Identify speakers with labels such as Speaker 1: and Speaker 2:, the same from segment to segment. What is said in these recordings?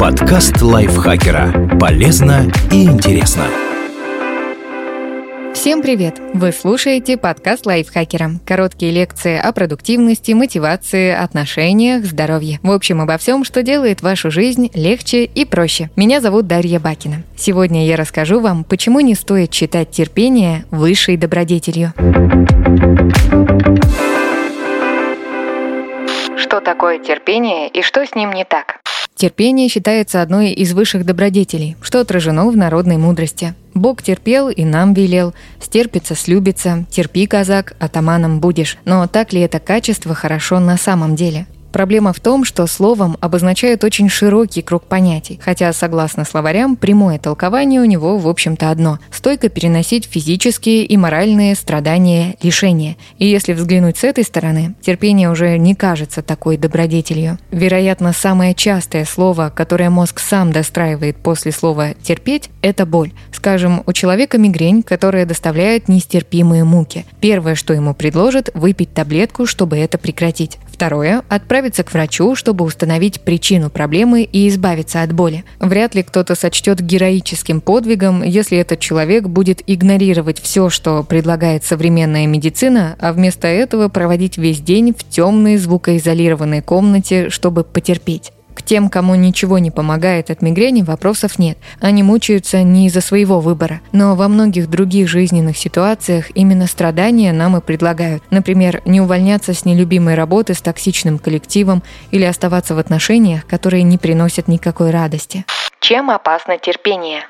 Speaker 1: Подкаст лайфхакера. Полезно и интересно.
Speaker 2: Всем привет! Вы слушаете подкаст лайфхакера. Короткие лекции о продуктивности, мотивации, отношениях, здоровье. В общем, обо всем, что делает вашу жизнь легче и проще. Меня зовут Дарья Бакина. Сегодня я расскажу вам, почему не стоит считать терпение высшей добродетелью. Что такое терпение и что с ним не так? Терпение считается одной из высших добродетелей, что отражено в народной мудрости. Бог терпел и нам велел, стерпится, слюбится, терпи, казак, атаманом будешь. Но так ли это качество хорошо на самом деле? Проблема в том, что словом обозначает очень широкий круг понятий, хотя, согласно словарям, прямое толкование у него, в общем-то, одно – стойко переносить физические и моральные страдания, лишения. И если взглянуть с этой стороны, терпение уже не кажется такой добродетелью. Вероятно, самое частое слово, которое мозг сам достраивает после слова «терпеть» – это боль. Скажем, у человека мигрень, которая доставляет нестерпимые муки. Первое, что ему предложат – выпить таблетку, чтобы это прекратить. Второе – отправиться к врачу, чтобы установить причину проблемы и избавиться от боли. Вряд ли кто-то сочтет героическим подвигом, если этот человек будет игнорировать все, что предлагает современная медицина, а вместо этого проводить весь день в темной звукоизолированной комнате, чтобы потерпеть. К тем, кому ничего не помогает от мигрени, вопросов нет. Они мучаются не из-за своего выбора. Но во многих других жизненных ситуациях именно страдания нам и предлагают. Например, не увольняться с нелюбимой работы с токсичным коллективом или оставаться в отношениях, которые не приносят никакой радости.
Speaker 3: Чем опасно терпение?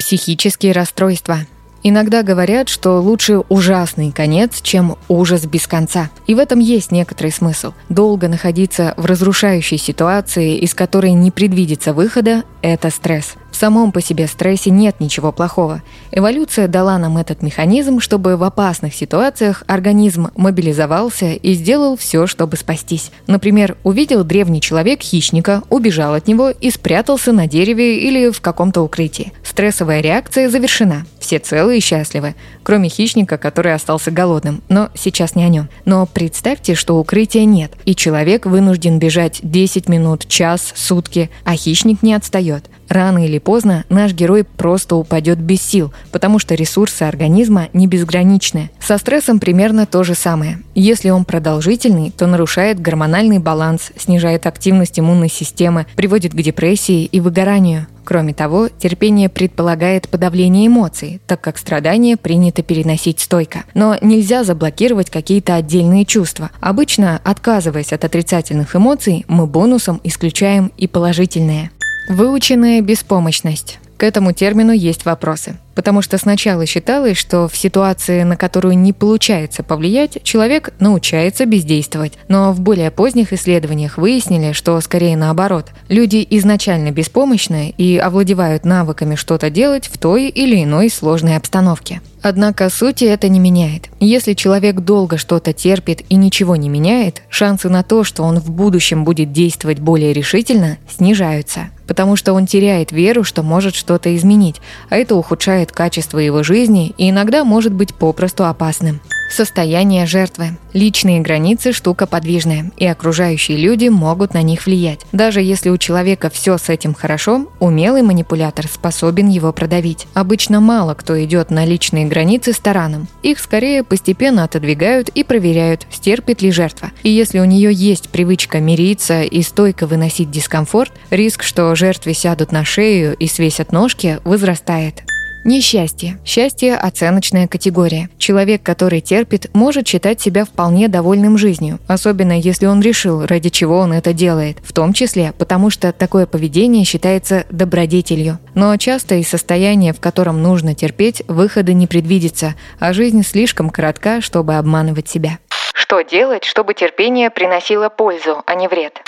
Speaker 2: Психические расстройства. Иногда говорят, что лучше ужасный конец, чем ужас без конца. И в этом есть некоторый смысл. Долго находиться в разрушающей ситуации, из которой не предвидится выхода, это стресс. Самом по себе стрессе нет ничего плохого. Эволюция дала нам этот механизм, чтобы в опасных ситуациях организм мобилизовался и сделал все, чтобы спастись. Например, увидел древний человек хищника, убежал от него и спрятался на дереве или в каком-то укрытии. Стрессовая реакция завершена. Все целы и счастливы, кроме хищника, который остался голодным. Но сейчас не о нем. Но представьте, что укрытия нет, и человек вынужден бежать 10 минут, час, сутки, а хищник не отстает. Рано или поздно наш герой просто упадет без сил, потому что ресурсы организма не безграничны. Со стрессом примерно то же самое. Если он продолжительный, то нарушает гормональный баланс, снижает активность иммунной системы, приводит к депрессии и выгоранию. Кроме того, терпение предполагает подавление эмоций, так как страдания принято переносить стойко. Но нельзя заблокировать какие-то отдельные чувства. Обычно, отказываясь от отрицательных эмоций, мы бонусом исключаем и положительные. Выученная беспомощность. К этому термину есть вопросы. Потому что сначала считалось, что в ситуации, на которую не получается повлиять, человек научается бездействовать. Но в более поздних исследованиях выяснили, что скорее наоборот. Люди изначально беспомощны и овладевают навыками что-то делать в той или иной сложной обстановке. Однако сути это не меняет. Если человек долго что-то терпит и ничего не меняет, шансы на то, что он в будущем будет действовать более решительно, снижаются. Потому что он теряет веру, что может что-то изменить, а это ухудшает качество его жизни и иногда может быть попросту опасным. Состояние жертвы. Личные границы – штука подвижная, и окружающие люди могут на них влиять. Даже если у человека все с этим хорошо, умелый манипулятор способен его продавить. Обычно мало кто идет на личные границы с тараном. Их скорее постепенно отодвигают и проверяют, стерпит ли жертва. И если у нее есть привычка мириться и стойко выносить дискомфорт, риск, что жертве сядут на шею и свесят ножки, возрастает. Несчастье. Счастье – оценочная категория. Человек, который терпит, может считать себя вполне довольным жизнью, особенно если он решил, ради чего он это делает, в том числе потому, что такое поведение считается добродетелью. Но часто из состояния, в котором нужно терпеть, выхода не предвидится, а жизнь слишком коротка, чтобы обманывать себя.
Speaker 3: Что делать, чтобы терпение приносило пользу, а не вред?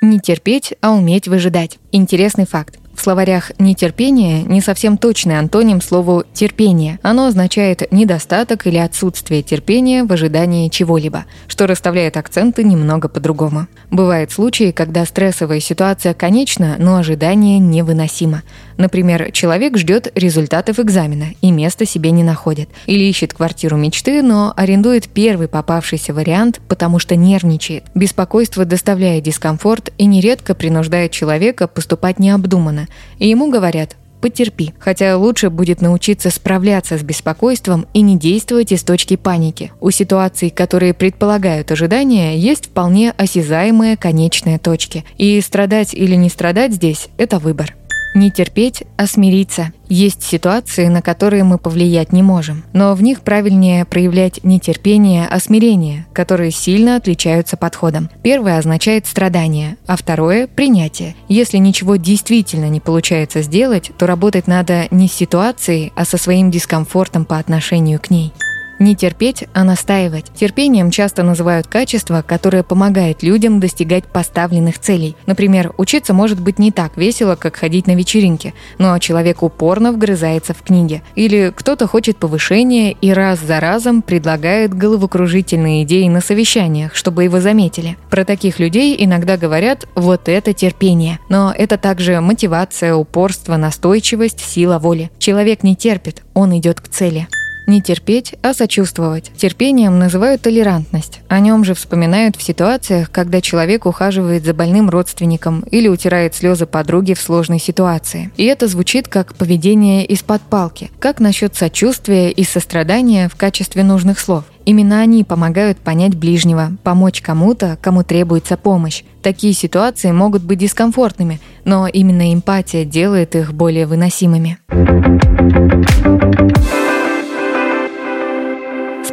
Speaker 2: Не терпеть, а уметь выжидать. Интересный факт. Словарях нетерпение не совсем точный антоним слову терпение. Оно означает недостаток или отсутствие терпения в ожидании чего-либо, что расставляет акценты немного по-другому. Бывают случаи, когда стрессовая ситуация конечна, но ожидание невыносимо. Например, человек ждет результатов экзамена и места себе не находит. Или ищет квартиру мечты, но арендует первый попавшийся вариант, потому что нервничает. Беспокойство доставляет дискомфорт и нередко принуждает человека поступать необдуманно. И ему говорят потерпи. Хотя лучше будет научиться справляться с беспокойством и не действовать из точки паники. У ситуаций, которые предполагают ожидания, есть вполне осязаемые конечные точки. И страдать или не страдать здесь – это выбор. Не терпеть, а смириться. Есть ситуации, на которые мы повлиять не можем, но в них правильнее проявлять не терпение, а смирение, которые сильно отличаются подходом. Первое означает страдание, а второе – принятие. Если ничего действительно не получается сделать, то работать надо не с ситуацией, а со своим дискомфортом по отношению к ней. Не терпеть, а настаивать. Терпением часто называют качество, которое помогает людям достигать поставленных целей. Например, учиться может быть не так весело, как ходить на вечеринке, но человек упорно вгрызается в книги. Или кто-то хочет повышения и раз за разом предлагает головокружительные идеи на совещаниях, чтобы его заметили. Про таких людей иногда говорят «вот это терпение». Но это также мотивация, упорство, настойчивость, сила воли. Человек не терпит, он идет к цели. Не терпеть, а сочувствовать. Терпением называют толерантность. О нем же вспоминают в ситуациях, когда человек ухаживает за больным родственником или утирает слезы подруги в сложной ситуации. И это звучит как поведение из-под палки. Как насчет сочувствия и сострадания в качестве нужных слов? Именно они помогают понять ближнего, помочь кому-то, кому требуется помощь. Такие ситуации могут быть дискомфортными, но именно эмпатия делает их более выносимыми.